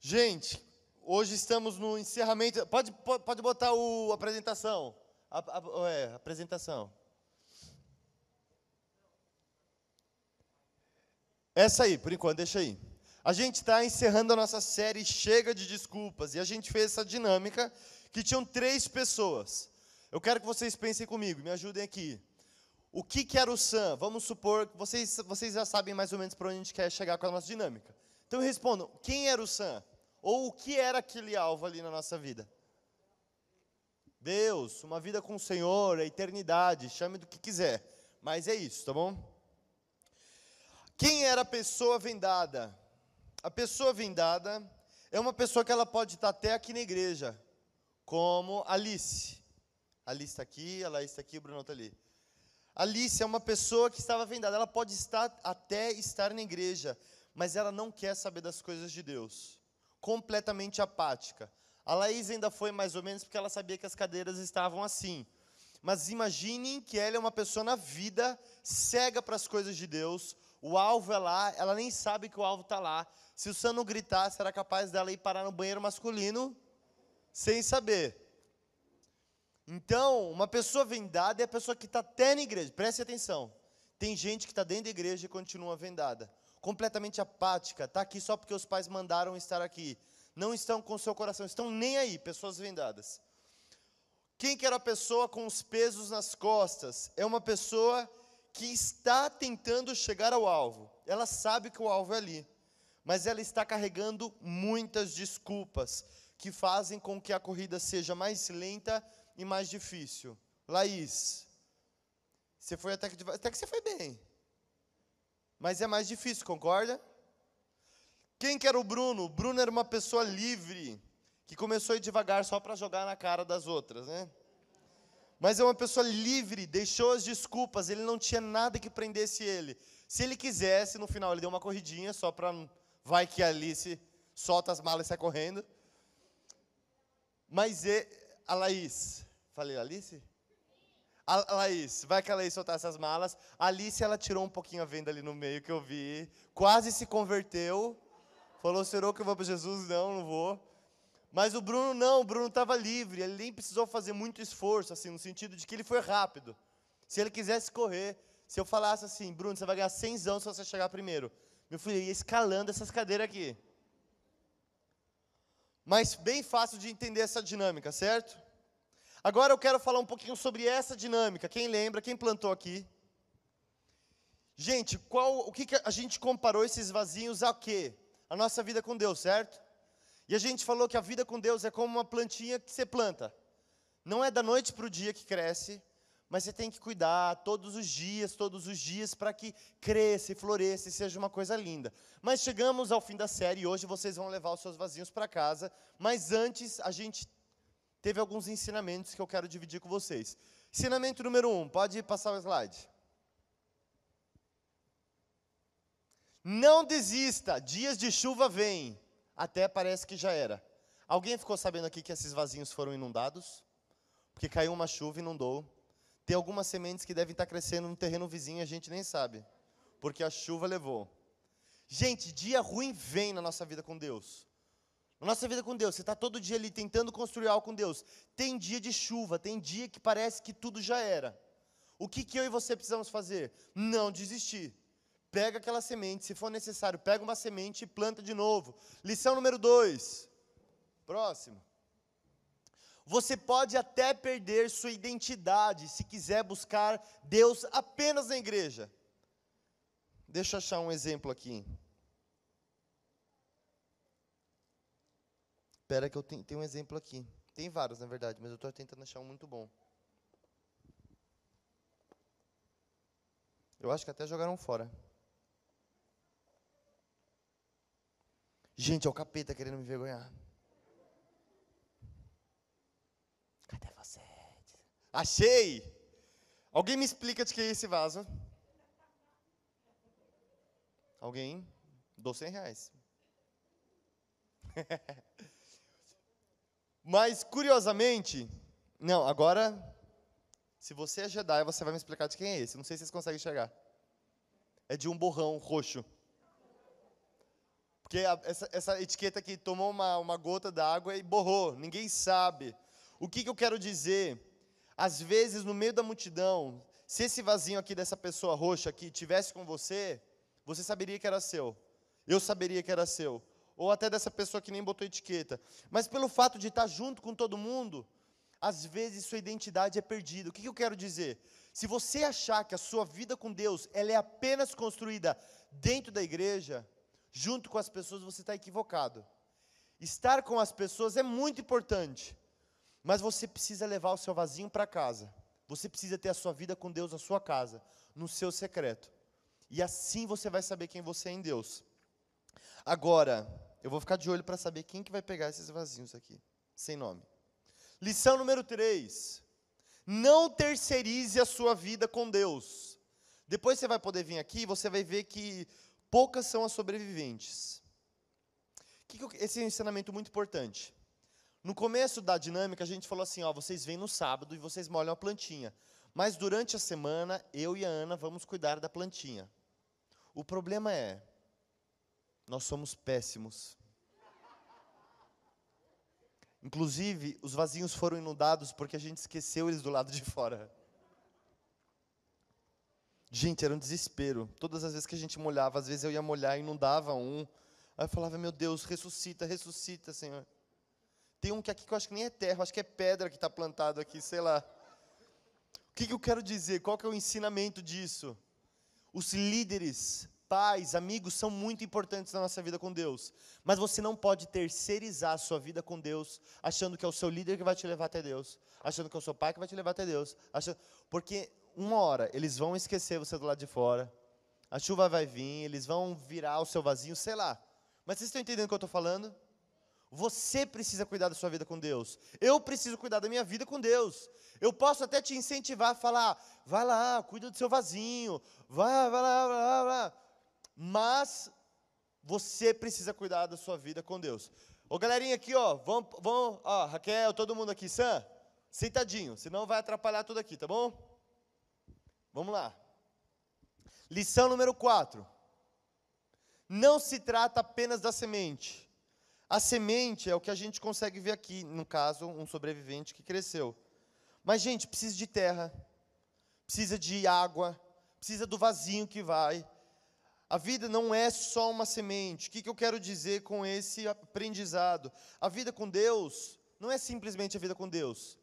Gente, hoje estamos no encerramento. Pode, pode botar o apresentação. A, a- é, apresentação. Essa aí, por enquanto, deixa aí. A gente está encerrando a nossa série Chega de Desculpas. E a gente fez essa dinâmica que tinham três pessoas. Eu quero que vocês pensem comigo, me ajudem aqui. O que, que era o Sam? Vamos supor que vocês, vocês já sabem mais ou menos para onde a gente quer chegar com a nossa dinâmica. Então respondam, quem era o Sam? Ou o que era aquele alvo ali na nossa vida? Deus, uma vida com o Senhor, a eternidade, chame do que quiser. Mas é isso, tá bom? Quem era a pessoa vendada? A pessoa vendada é uma pessoa que ela pode estar até aqui na igreja, como Alice. Alice está aqui, a Laís está aqui, o Bruno está ali. Alice é uma pessoa que estava vendada. Ela pode estar até estar na igreja, mas ela não quer saber das coisas de Deus. Completamente apática. A Laís ainda foi mais ou menos porque ela sabia que as cadeiras estavam assim. Mas imaginem que ela é uma pessoa na vida cega para as coisas de Deus. O alvo é lá, ela nem sabe que o alvo está lá. Se o Sam não gritar, será capaz dela ir parar no banheiro masculino sem saber. Então, uma pessoa vendada é a pessoa que está até na igreja. Preste atenção. Tem gente que está dentro da igreja e continua vendada. Completamente apática. Está aqui só porque os pais mandaram estar aqui. Não estão com o seu coração. Estão nem aí. Pessoas vendadas. Quem que era a pessoa com os pesos nas costas? É uma pessoa que está tentando chegar ao alvo. Ela sabe que o alvo é ali. Mas ela está carregando muitas desculpas que fazem com que a corrida seja mais lenta e mais difícil. Laís, você foi até que, até que você foi bem. Mas é mais difícil, concorda? Quem que era o Bruno? O Bruno era uma pessoa livre, que começou a ir devagar só para jogar na cara das outras, né? Mas é uma pessoa livre, deixou as desculpas, ele não tinha nada que prendesse ele. Se ele quisesse, no final ele deu uma corridinha só para vai que a Alice solta as malas e sai correndo. Mas e, a Laís, falei Alice? A, Laís, vai que a Laís soltar essas malas. A Alice, ela tirou um pouquinho a venda ali no meio que eu vi. Quase se converteu. Falou, será que eu vou para Jesus? Não, não vou. Mas o Bruno não, o Bruno estava livre. Ele nem precisou fazer muito esforço, assim, no sentido de que ele foi rápido. Se ele quisesse correr, se eu falasse assim, Bruno, você vai ganhar 100 anos se você chegar primeiro. Meu filho, ia escalando essas cadeiras aqui. Mas bem fácil de entender essa dinâmica, certo? Agora eu quero falar um pouquinho sobre essa dinâmica. Quem lembra? Quem plantou aqui? Gente, qual, o que, que a gente comparou esses vasinhos a quê? A nossa vida com Deus, certo? E a gente falou que a vida com Deus é como uma plantinha que você planta. Não é da noite para o dia que cresce, mas você tem que cuidar todos os dias, todos os dias, para que cresça e floresça e seja uma coisa linda. Mas chegamos ao fim da série e hoje vocês vão levar os seus vasinhos para casa. Mas antes, a gente teve alguns ensinamentos que eu quero dividir com vocês. Ensinamento número um, pode passar o slide. Não desista, dias de chuva vêm. Até parece que já era. Alguém ficou sabendo aqui que esses vasinhos foram inundados? Porque caiu uma chuva e inundou. Tem algumas sementes que devem estar crescendo no terreno vizinho a gente nem sabe. Porque a chuva levou. Gente, dia ruim vem na nossa vida com Deus. Na nossa vida com Deus, você está todo dia ali tentando construir algo com Deus. Tem dia de chuva, tem dia que parece que tudo já era. O que, que eu e você precisamos fazer? Não desistir. Pega aquela semente, se for necessário, pega uma semente e planta de novo. Lição número dois. Próximo. Você pode até perder sua identidade se quiser buscar Deus apenas na igreja. Deixa eu achar um exemplo aqui. Espera que eu tenho, tenho um exemplo aqui. Tem vários, na verdade, mas eu estou tentando achar um muito bom. Eu acho que até jogaram fora. Gente, é o capeta querendo me envergonhar. Cadê você? Achei! Alguém me explica de que é esse vaso? Alguém? Dou 100 reais. Mas, curiosamente, não, agora, se você é Jedi, você vai me explicar de quem é esse. Não sei se vocês conseguem enxergar. É de um borrão roxo. Porque a, essa, essa, etiqueta aqui tomou uma, uma gota d'água e borrou. Ninguém sabe. O que, que eu quero dizer? Às vezes, no meio da multidão, se esse vasinho aqui dessa pessoa roxa aqui tivesse com você, você saberia que era seu. Eu saberia que era seu. Ou até dessa pessoa que nem botou etiqueta. Mas pelo fato de estar junto com todo mundo, às vezes sua identidade é perdida. O que, que eu quero dizer? Se você achar que a sua vida com Deus ela é apenas construída dentro da igreja, junto com as pessoas, você está equivocado. Estar com as pessoas é muito importante, mas você precisa levar o seu vasinho para casa. Você precisa ter a sua vida com Deus na sua casa, no seu secreto. E assim você vai saber quem você é em Deus. Agora, eu vou ficar de olho para saber quem que vai pegar esses vasinhos aqui, sem nome. Lição número 3. Não terceirize a sua vida com Deus. Depois você vai poder vir aqui e você vai ver que poucas são as sobreviventes. Esse é um ensinamento muito importante. No começo da dinâmica, a gente falou assim: ó, vocês vêm no sábado e vocês molham a plantinha. Mas durante a semana, eu e a Ana vamos cuidar da plantinha. O problema é, nós somos péssimos. Inclusive, os vasinhos foram inundados porque a gente esqueceu eles do lado de fora. Gente, era um desespero. Todas as vezes que a gente molhava, às vezes eu ia molhar e inundava um. Aí eu falava, meu Deus, ressuscita, ressuscita, Senhor. Tem um que aqui que eu acho que nem é terra, acho que é pedra que está plantado aqui, sei lá. O que, que eu quero dizer? Qual que é o ensinamento disso? Os líderes, pais, amigos são muito importantes na nossa vida com Deus. Mas você não pode terceirizar a sua vida com Deus, achando que é o seu líder que vai te levar até Deus, achando que é o seu pai que vai te levar até Deus. Achando... Porque uma hora eles vão esquecer você do lado de fora, a chuva vai vir, eles vão virar o seu vasinho, sei lá. Mas vocês estão entendendo o que eu estou falando? Você precisa cuidar da sua vida com Deus. Eu preciso cuidar da minha vida com Deus. Eu posso até te incentivar a falar, vai lá, cuida do seu vasinho, vai, vai lá, vai lá, vai lá. Mas você precisa cuidar da sua vida com Deus. Ô galerinha aqui, ó, vamos, vamos, ó, Raquel, todo mundo aqui, Sam, sentadinho, senão vai atrapalhar tudo aqui, tá bom? Vamos lá. Lição número 4. Não se trata apenas da semente. A semente é o que a gente consegue ver aqui, no caso, um sobrevivente que cresceu. Mas, gente, precisa de terra, precisa de água, precisa do vasinho que vai. A vida não é só uma semente. O que, que eu quero dizer com esse aprendizado? A vida com Deus não é simplesmente a vida com Deus.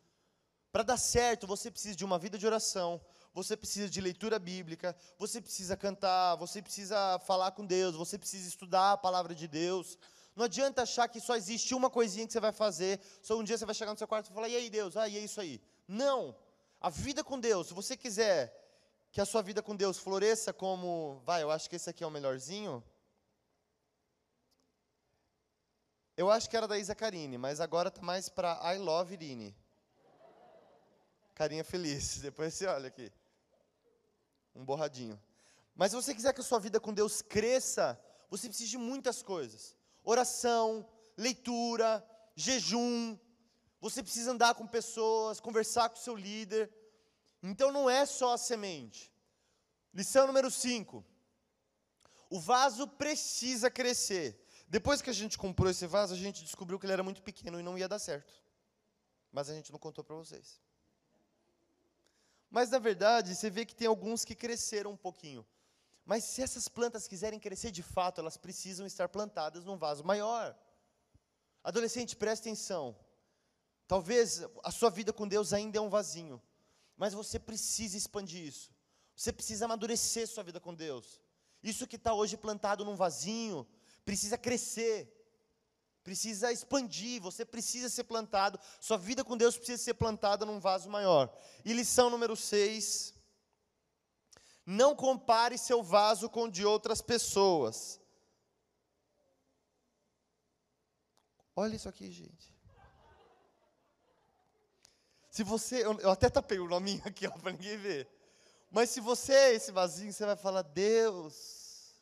Para dar certo, você precisa de uma vida de oração, você precisa de leitura bíblica, você precisa cantar, você precisa falar com Deus, você precisa estudar a palavra de Deus. Não adianta achar que só existe uma coisinha que você vai fazer, só um dia você vai chegar no seu quarto e falar, e aí Deus, ah, e é isso aí. Não. A vida com Deus, se você quiser que a sua vida com Deus floresça como, vai, eu acho que esse aqui é o melhorzinho. Eu acho que era da Isa Karine, mas agora está mais para I Love Irine. Carinha feliz. Depois você olha aqui um borradinho. Mas se você quiser que a sua vida com Deus cresça, você precisa de muitas coisas: oração, leitura, jejum. Você precisa andar com pessoas, conversar com o seu líder. Então não é só a semente. Lição número 5. O vaso precisa crescer. Depois que a gente comprou esse vaso, a gente descobriu que ele era muito pequeno e não ia dar certo. Mas a gente não contou para vocês. Mas na verdade, você vê que tem alguns que cresceram um pouquinho. Mas se essas plantas quiserem crescer de fato, elas precisam estar plantadas num vaso maior. Adolescente, preste atenção. Talvez a sua vida com Deus ainda é um vasinho, mas você precisa expandir isso. Você precisa amadurecer sua vida com Deus. Isso que está hoje plantado num vasinho precisa crescer precisa expandir, você precisa ser plantado, sua vida com Deus precisa ser plantada num vaso maior. E lição número 6, não compare seu vaso com o de outras pessoas. Olha isso aqui, gente. Se você, eu até tapei o nominho aqui, para ninguém ver. Mas se você é esse vasinho, você vai falar: Deus,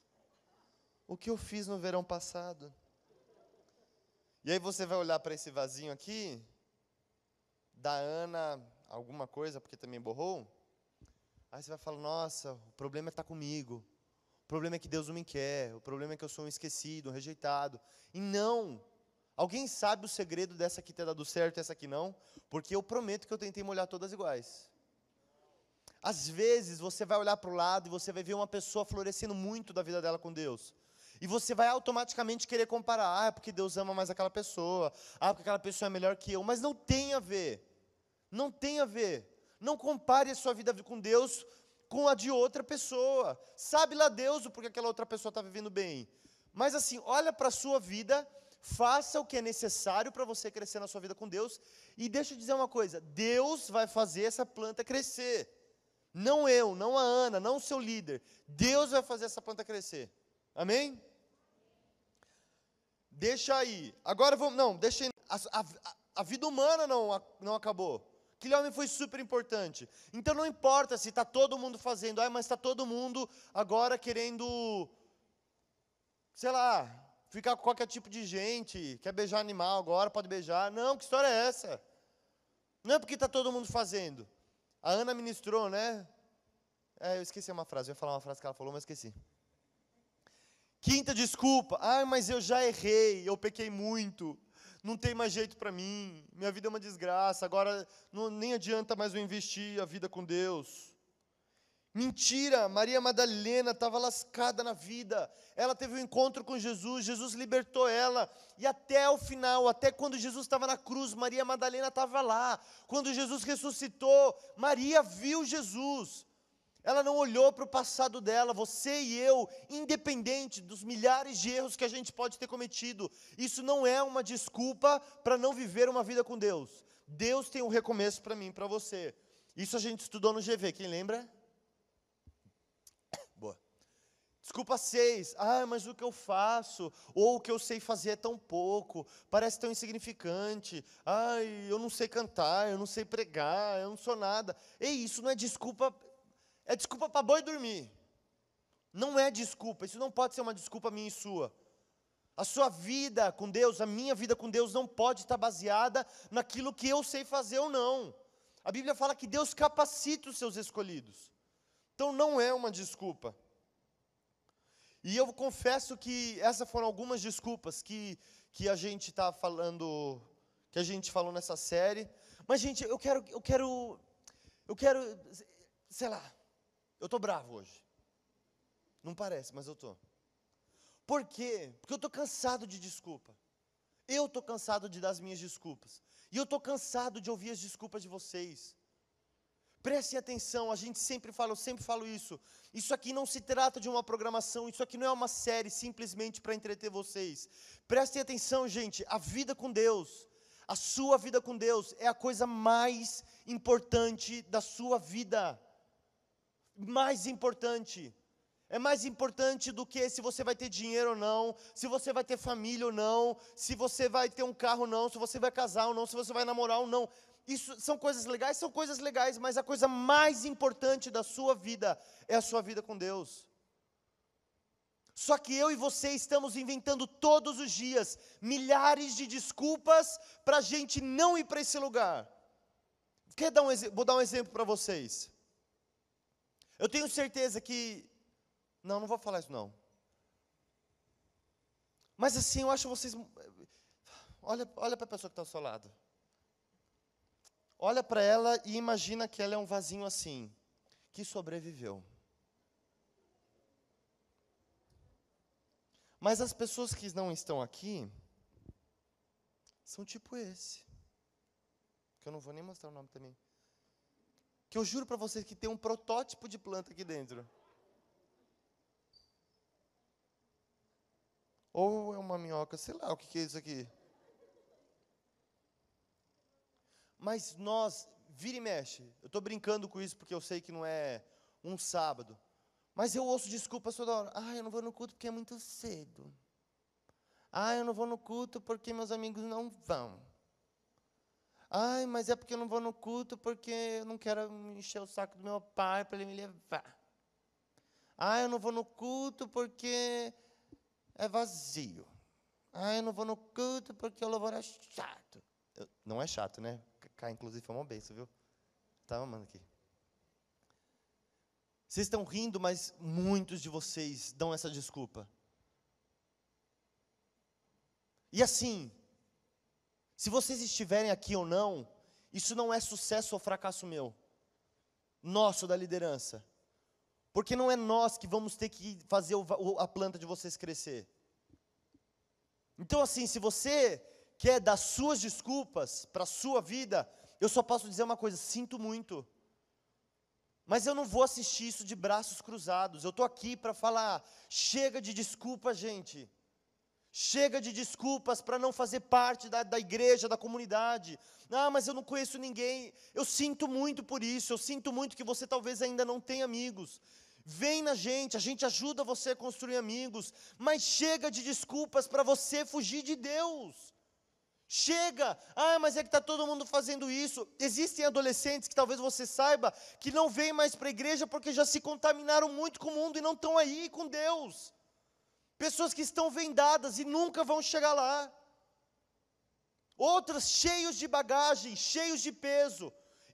o que eu fiz no verão passado? E aí você vai olhar para esse vasinho aqui, da Ana, alguma coisa, porque também borrou. Aí você vai falar: nossa, o problema é estar tá comigo. O problema é que Deus não me quer. O problema é que eu sou um esquecido, um rejeitado. E não. Alguém sabe o segredo dessa aqui ter dado certo e essa aqui não? Porque eu prometo que eu tentei molhar todas iguais. Às vezes você vai olhar para o lado e você vai ver uma pessoa florescendo muito da vida dela com Deus. E você vai automaticamente querer comparar. Ah, é porque Deus ama mais aquela pessoa. Ah, porque aquela pessoa é melhor que eu. Mas não tem a ver. Não tem a ver. Não compare a sua vida com Deus com a de outra pessoa. Sabe lá Deus o porquê aquela outra pessoa está vivendo bem. Mas assim, olha para a sua vida, faça o que é necessário para você crescer na sua vida com Deus. E deixa eu dizer uma coisa: Deus vai fazer essa planta crescer. Não eu, não a Ana, não o seu líder. Deus vai fazer essa planta crescer. Amém? Deixa aí. Agora vamos. Não, deixa aí. A, a, a vida humana não, não acabou. Aquele homem foi super importante. Então não importa se está todo mundo fazendo, ah, mas está todo mundo agora querendo, sei lá, ficar com qualquer tipo de gente, quer beijar animal agora, pode beijar. Não, que história é essa? Não é porque está todo mundo fazendo. A Ana ministrou, né? É, eu esqueci uma frase, eu ia falar uma frase que ela falou, mas esqueci. Quinta desculpa. Ah, mas eu já errei, eu pequei muito. Não tem mais jeito para mim. Minha vida é uma desgraça. Agora não, nem adianta mais eu investir a vida com Deus. Mentira, Maria Madalena estava lascada na vida. Ela teve um encontro com Jesus, Jesus libertou ela. E até o final, até quando Jesus estava na cruz, Maria Madalena estava lá. Quando Jesus ressuscitou, Maria viu Jesus. Ela não olhou para o passado dela, você e eu, independente dos milhares de erros que a gente pode ter cometido, isso não é uma desculpa para não viver uma vida com Deus. Deus tem um recomeço para mim para você. Isso a gente estudou no GV, quem lembra? Boa. Desculpa seis. Ah, mas o que eu faço, ou o que eu sei fazer é tão pouco, parece tão insignificante. Ai, eu não sei cantar, eu não sei pregar, eu não sou nada. Ei, isso não é desculpa é desculpa para boi dormir. Não é desculpa, isso não pode ser uma desculpa minha e sua. A sua vida com Deus, a minha vida com Deus não pode estar baseada naquilo que eu sei fazer ou não. A Bíblia fala que Deus capacita os seus escolhidos. Então não é uma desculpa. E eu confesso que essas foram algumas desculpas que, que a gente está falando, que a gente falou nessa série. Mas, gente, eu quero, eu quero, eu quero, sei lá, eu estou bravo hoje. Não parece, mas eu estou. Por quê? Porque eu estou cansado de desculpa. Eu estou cansado de dar as minhas desculpas. E eu estou cansado de ouvir as desculpas de vocês. Prestem atenção, a gente sempre fala, eu sempre falo isso. Isso aqui não se trata de uma programação, isso aqui não é uma série simplesmente para entreter vocês. Prestem atenção, gente, a vida com Deus, a sua vida com Deus é a coisa mais importante da sua vida mais importante. É mais importante do que se você vai ter dinheiro ou não, se você vai ter família ou não, se você vai ter um carro ou não, se você vai casar ou não, se você vai namorar ou não. Isso são coisas legais, são coisas legais, mas a coisa mais importante da sua vida é a sua vida com Deus. Só que eu e você estamos inventando todos os dias milhares de desculpas para a gente não ir para esse lugar. Quer dar um, vou dar um exemplo para vocês. Eu tenho certeza que. Não, não vou falar isso não. Mas assim, eu acho vocês. Olha, olha para a pessoa que está ao seu lado. Olha para ela e imagina que ela é um vasinho assim, que sobreviveu. Mas as pessoas que não estão aqui são tipo esse. Que eu não vou nem mostrar o nome também que eu juro para vocês que tem um protótipo de planta aqui dentro. Ou é uma minhoca, sei lá o que, é isso aqui. Mas nós, vira e mexe, eu estou brincando com isso porque eu sei que não é um sábado. Mas eu ouço desculpas toda hora. Ah, eu não vou no culto porque é muito cedo. Ah, eu não vou no culto porque meus amigos não vão. Ai, mas é porque eu não vou no culto porque eu não quero encher o saco do meu pai para ele me levar. Ah, eu não vou no culto porque é vazio. Ah, eu não vou no culto porque o louvor é chato. Eu, não é chato, né? Cá, inclusive, foi uma benção, viu? Estava amando aqui. Vocês estão rindo, mas muitos de vocês dão essa desculpa. E assim, se vocês estiverem aqui ou não, isso não é sucesso ou fracasso meu, nosso da liderança. Porque não é nós que vamos ter que fazer a planta de vocês crescer. Então, assim, se você quer dar suas desculpas para a sua vida, eu só posso dizer uma coisa: sinto muito. Mas eu não vou assistir isso de braços cruzados. Eu estou aqui para falar: chega de desculpa, gente. Chega de desculpas para não fazer parte da, da igreja, da comunidade. Ah, mas eu não conheço ninguém. Eu sinto muito por isso. Eu sinto muito que você talvez ainda não tenha amigos. Vem na gente, a gente ajuda você a construir amigos, mas chega de desculpas para você fugir de Deus. Chega, ah, mas é que está todo mundo fazendo isso. Existem adolescentes que talvez você saiba que não vêm mais para a igreja porque já se contaminaram muito com o mundo e não estão aí com Deus. Pessoas que estão vendadas e nunca vão chegar lá. Outras cheios de bagagem, cheios de peso,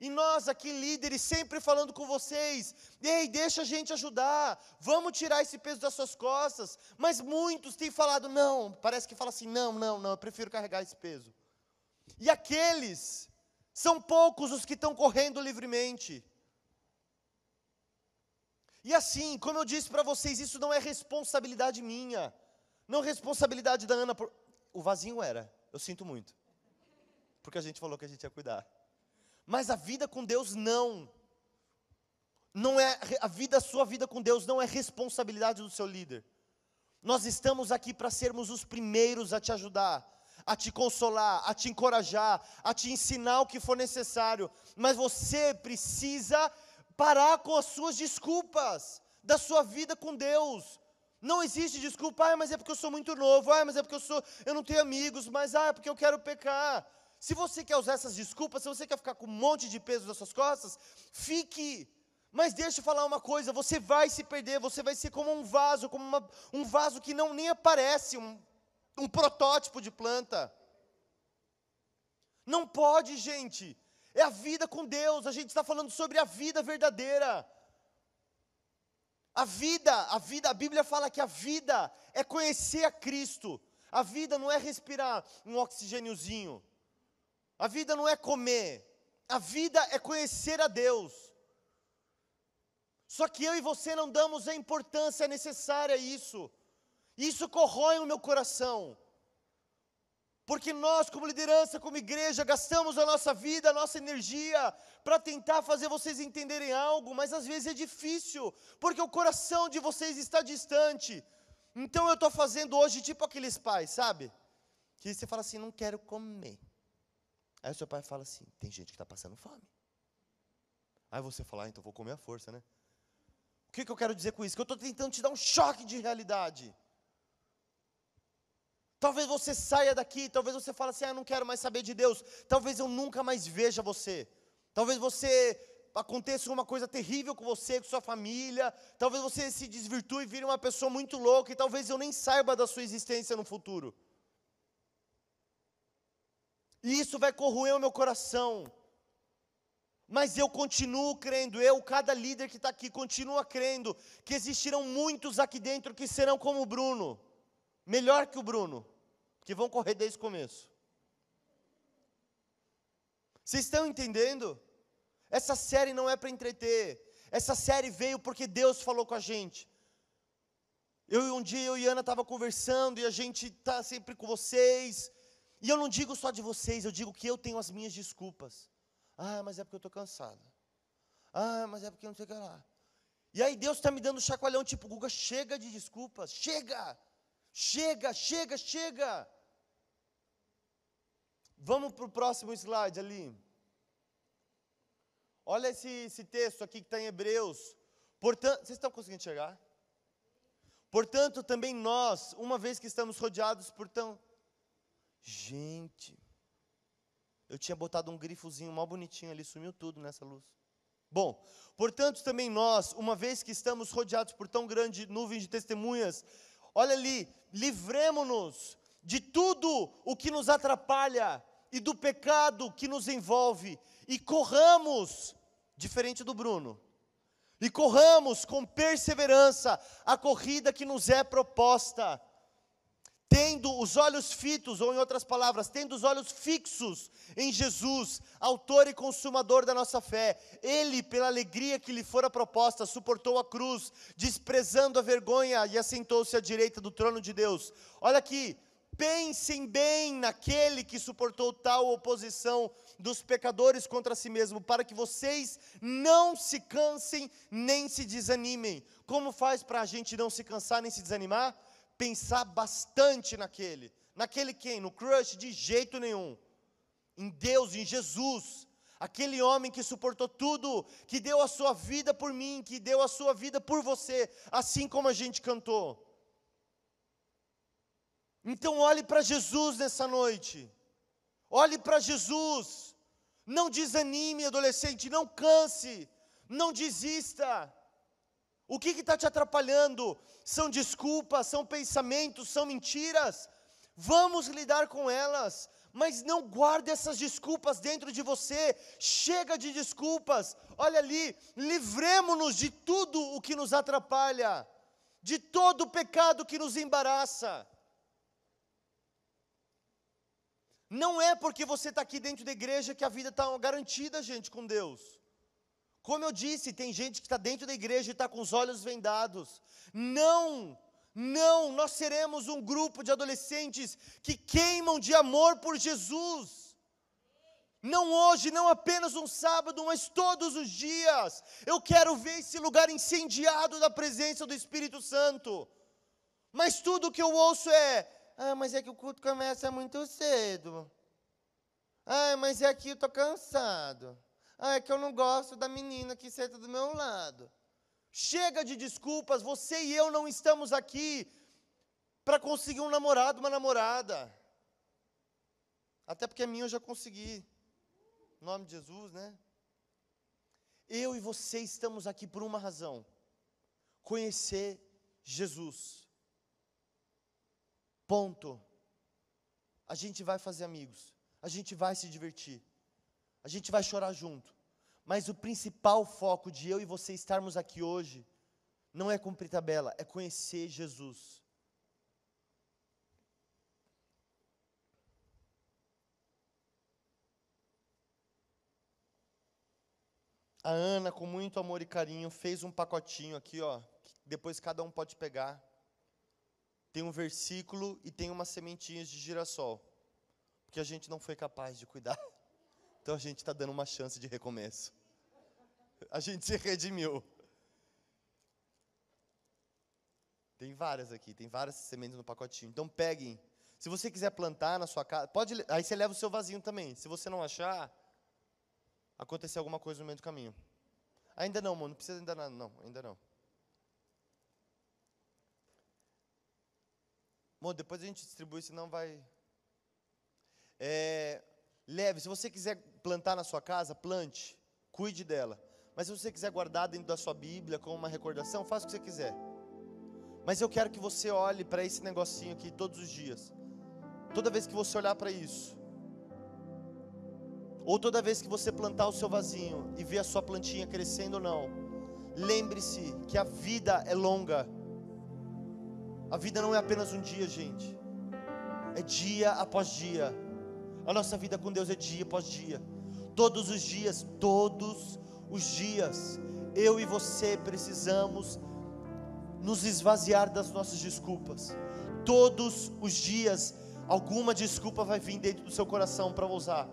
e nós aqui, líderes, sempre falando com vocês: ei, deixa a gente ajudar, vamos tirar esse peso das suas costas. Mas muitos têm falado: não, parece que fala assim: não, não, não, eu prefiro carregar esse peso. E aqueles, são poucos os que estão correndo livremente. E assim, como eu disse para vocês, isso não é responsabilidade minha, não é responsabilidade da Ana. Por... O vasinho era, eu sinto muito, porque a gente falou que a gente ia cuidar. Mas a vida com Deus não. Não é a vida, a sua vida com Deus não é responsabilidade do seu líder. Nós estamos aqui para sermos os primeiros a te ajudar, a te consolar, a te encorajar, a te ensinar o que for necessário, mas você precisa parar com as suas desculpas da sua vida com Deus. Não existe desculpa, ah, mas é porque eu sou muito novo, ah, mas é porque eu sou, eu não tenho amigos, mas ah, é porque eu quero pecar. Se você quer usar essas desculpas, se você quer ficar com um monte de peso nas suas costas, fique. Mas deixa eu falar uma coisa: você vai se perder, você vai ser como um vaso, como uma, um vaso que não nem aparece, um, um protótipo de planta. Não pode, gente. É a vida com Deus. A gente está falando sobre a vida verdadeira. A vida, a vida, a Bíblia fala que a vida é conhecer a Cristo. A vida não é respirar um oxigêniozinho. A vida não é comer, a vida é conhecer a Deus. Só que eu e você não damos a importância necessária a isso. Isso corrói o meu coração. Porque nós, como liderança, como igreja, gastamos a nossa vida, a nossa energia para tentar fazer vocês entenderem algo, mas às vezes é difícil, porque o coração de vocês está distante. Então eu estou fazendo hoje tipo aqueles pais, sabe? Que você fala assim: não quero comer. Aí o seu pai fala assim: tem gente que está passando fome. Aí você fala: ah, então vou comer a força, né? O que, que eu quero dizer com isso? Que eu estou tentando te dar um choque de realidade. Talvez você saia daqui, talvez você fale assim: ah, não quero mais saber de Deus. Talvez eu nunca mais veja você. Talvez você aconteça uma coisa terrível com você, com sua família. Talvez você se desvirtue e vire uma pessoa muito louca. E talvez eu nem saiba da sua existência no futuro. E isso vai corroer o meu coração. Mas eu continuo crendo, eu, cada líder que está aqui, continua crendo que existirão muitos aqui dentro que serão como o Bruno, melhor que o Bruno, que vão correr desde o começo. Vocês estão entendendo? Essa série não é para entreter, essa série veio porque Deus falou com a gente. Eu um dia eu e Ana estava conversando e a gente está sempre com vocês e eu não digo só de vocês, eu digo que eu tenho as minhas desculpas. Ah, mas é porque eu estou cansado. Ah, mas é porque eu não sei o que lá. E aí Deus está me dando um chacoalhão, tipo, Guga, chega de desculpas, chega, chega, chega, chega. Vamos para o próximo slide ali. Olha esse, esse texto aqui que está em Hebreus. Portanto, vocês estão conseguindo chegar? Portanto, também nós, uma vez que estamos rodeados por tão Gente, eu tinha botado um grifozinho mal bonitinho ali, sumiu tudo nessa luz. Bom, portanto, também nós, uma vez que estamos rodeados por tão grande nuvem de testemunhas, olha ali, livremos-nos de tudo o que nos atrapalha e do pecado que nos envolve. E corramos, diferente do Bruno, e corramos com perseverança a corrida que nos é proposta, tendo os olhos fitos, ou em outras palavras, tendo os olhos fixos em Jesus, autor e consumador da nossa fé. Ele, pela alegria que lhe fora proposta, suportou a cruz, desprezando a vergonha e assentou-se à direita do trono de Deus. Olha aqui, pensem bem naquele que suportou tal oposição dos pecadores contra si mesmo, para que vocês não se cansem nem se desanimem. Como faz para a gente não se cansar nem se desanimar? Pensar bastante naquele. Naquele quem? No crush? De jeito nenhum. Em Deus, em Jesus. Aquele homem que suportou tudo, que deu a sua vida por mim, que deu a sua vida por você, assim como a gente cantou. Então olhe para Jesus nessa noite. Olhe para Jesus. Não desanime, adolescente, não canse, não desista. O que está te atrapalhando? São desculpas, são pensamentos, são mentiras. Vamos lidar com elas, mas não guarde essas desculpas dentro de você. Chega de desculpas. Olha ali, livremos-nos de tudo o que nos atrapalha, de todo o pecado que nos embaraça. Não é porque você está aqui dentro da igreja que a vida está garantida, gente, com Deus. Como eu disse, tem gente que está dentro da igreja e está com os olhos vendados. Não, não, nós seremos um grupo de adolescentes que queimam de amor por Jesus. Não hoje, não apenas um sábado, mas todos os dias. Eu quero ver esse lugar incendiado da presença do Espírito Santo. Mas tudo que eu ouço é: ah, mas é que o culto começa muito cedo. Ah, mas é que eu estou cansado. Ah, é que eu não gosto da menina que senta do meu lado. Chega de desculpas, você e eu não estamos aqui para conseguir um namorado, uma namorada. Até porque a minha eu já consegui. Em nome de Jesus, né? Eu e você estamos aqui por uma razão: conhecer Jesus. Ponto. A gente vai fazer amigos, a gente vai se divertir a gente vai chorar junto. Mas o principal foco de eu e você estarmos aqui hoje não é cumprir tabela, é conhecer Jesus. A Ana, com muito amor e carinho, fez um pacotinho aqui, ó, depois cada um pode pegar. Tem um versículo e tem umas sementinhas de girassol, porque a gente não foi capaz de cuidar. Então a gente está dando uma chance de recomeço. A gente se redimiu. Tem várias aqui, tem várias sementes no pacotinho. Então peguem. Se você quiser plantar na sua casa, pode, aí você leva o seu vasinho também. Se você não achar, acontecer alguma coisa no meio do caminho. Ainda não, mano, não precisa ainda nada, não, ainda não. Bom, depois a gente distribui, senão vai. É, leve. Se você quiser plantar na sua casa, plante, cuide dela. Mas se você quiser guardar dentro da sua Bíblia como uma recordação, faça o que você quiser. Mas eu quero que você olhe para esse negocinho aqui todos os dias. Toda vez que você olhar para isso, ou toda vez que você plantar o seu vasinho e ver a sua plantinha crescendo ou não, lembre-se que a vida é longa. A vida não é apenas um dia, gente. É dia após dia. A nossa vida com Deus é dia após dia. Todos os dias, todos os dias, eu e você precisamos nos esvaziar das nossas desculpas. Todos os dias, alguma desculpa vai vir dentro do seu coração para usar.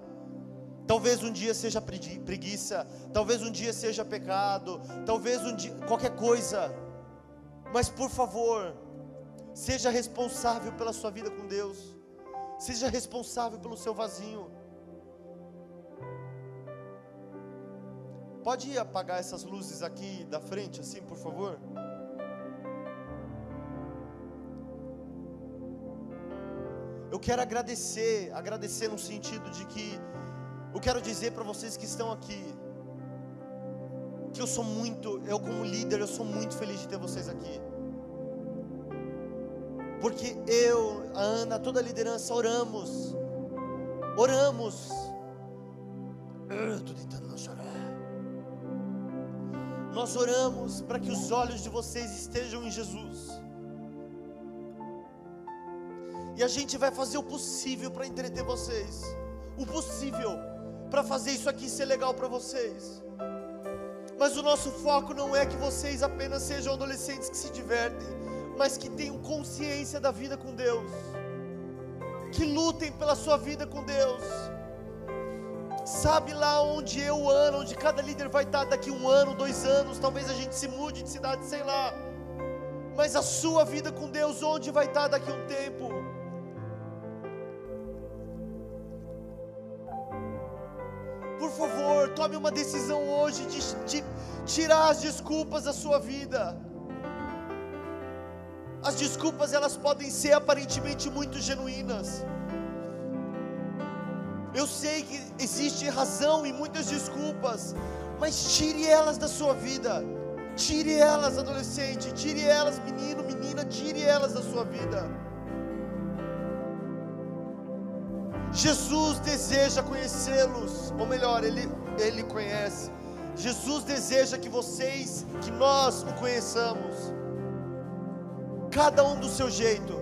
Talvez um dia seja preguiça, talvez um dia seja pecado, talvez um dia qualquer coisa. Mas por favor, seja responsável pela sua vida com Deus. Seja responsável pelo seu vasinho. Pode apagar essas luzes aqui da frente, assim, por favor? Eu quero agradecer, agradecer no sentido de que eu quero dizer para vocês que estão aqui que eu sou muito, eu como líder, eu sou muito feliz de ter vocês aqui. Porque eu, a Ana, toda a liderança oramos. Oramos. Eu estou tentando. Nós oramos para que os olhos de vocês estejam em Jesus. E a gente vai fazer o possível para entreter vocês. O possível para fazer isso aqui ser legal para vocês. Mas o nosso foco não é que vocês apenas sejam adolescentes que se divertem, mas que tenham consciência da vida com Deus. Que lutem pela sua vida com Deus. Sabe lá onde eu ando, onde cada líder vai estar daqui um ano, dois anos, talvez a gente se mude de cidade, sei lá. Mas a sua vida com Deus, onde vai estar daqui um tempo? Por favor, tome uma decisão hoje de, de tirar as desculpas da sua vida. As desculpas elas podem ser aparentemente muito genuínas. Eu sei que existe razão em muitas desculpas, mas tire elas da sua vida. Tire elas, adolescente, tire elas, menino, menina, tire elas da sua vida. Jesus deseja conhecê-los, ou melhor, ele, ele conhece. Jesus deseja que vocês, que nós o conheçamos, cada um do seu jeito,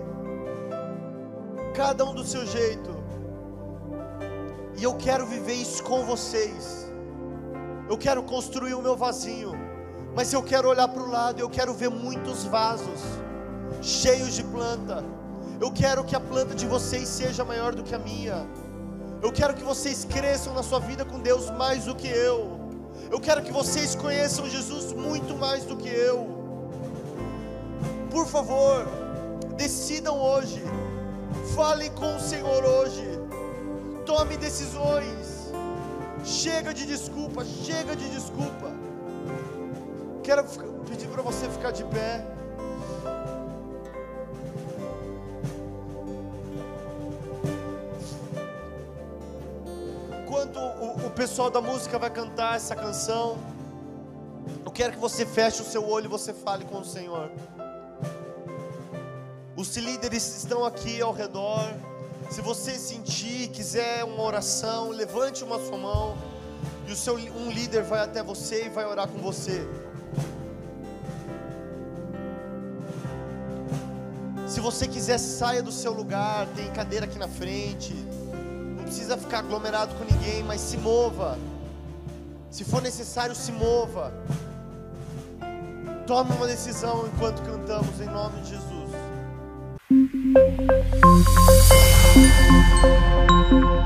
cada um do seu jeito, e eu quero viver isso com vocês. Eu quero construir o meu vasinho, mas eu quero olhar para o lado, eu quero ver muitos vasos cheios de planta eu quero que a planta de vocês seja maior do que a minha. Eu quero que vocês cresçam na sua vida com Deus mais do que eu. Eu quero que vocês conheçam Jesus muito mais do que eu. Por favor, decidam hoje. Falem com o Senhor hoje. Tome decisões. Chega de desculpa, chega de desculpa. Quero pedir para você ficar de pé. pessoal da música vai cantar essa canção, eu quero que você feche o seu olho e você fale com o Senhor. Os líderes estão aqui ao redor. Se você sentir, quiser uma oração, levante uma sua mão e o seu um líder vai até você e vai orar com você. Se você quiser, saia do seu lugar, tem cadeira aqui na frente precisa ficar aglomerado com ninguém, mas se mova. Se for necessário, se mova. Tome uma decisão enquanto cantamos em nome de Jesus. Thank you.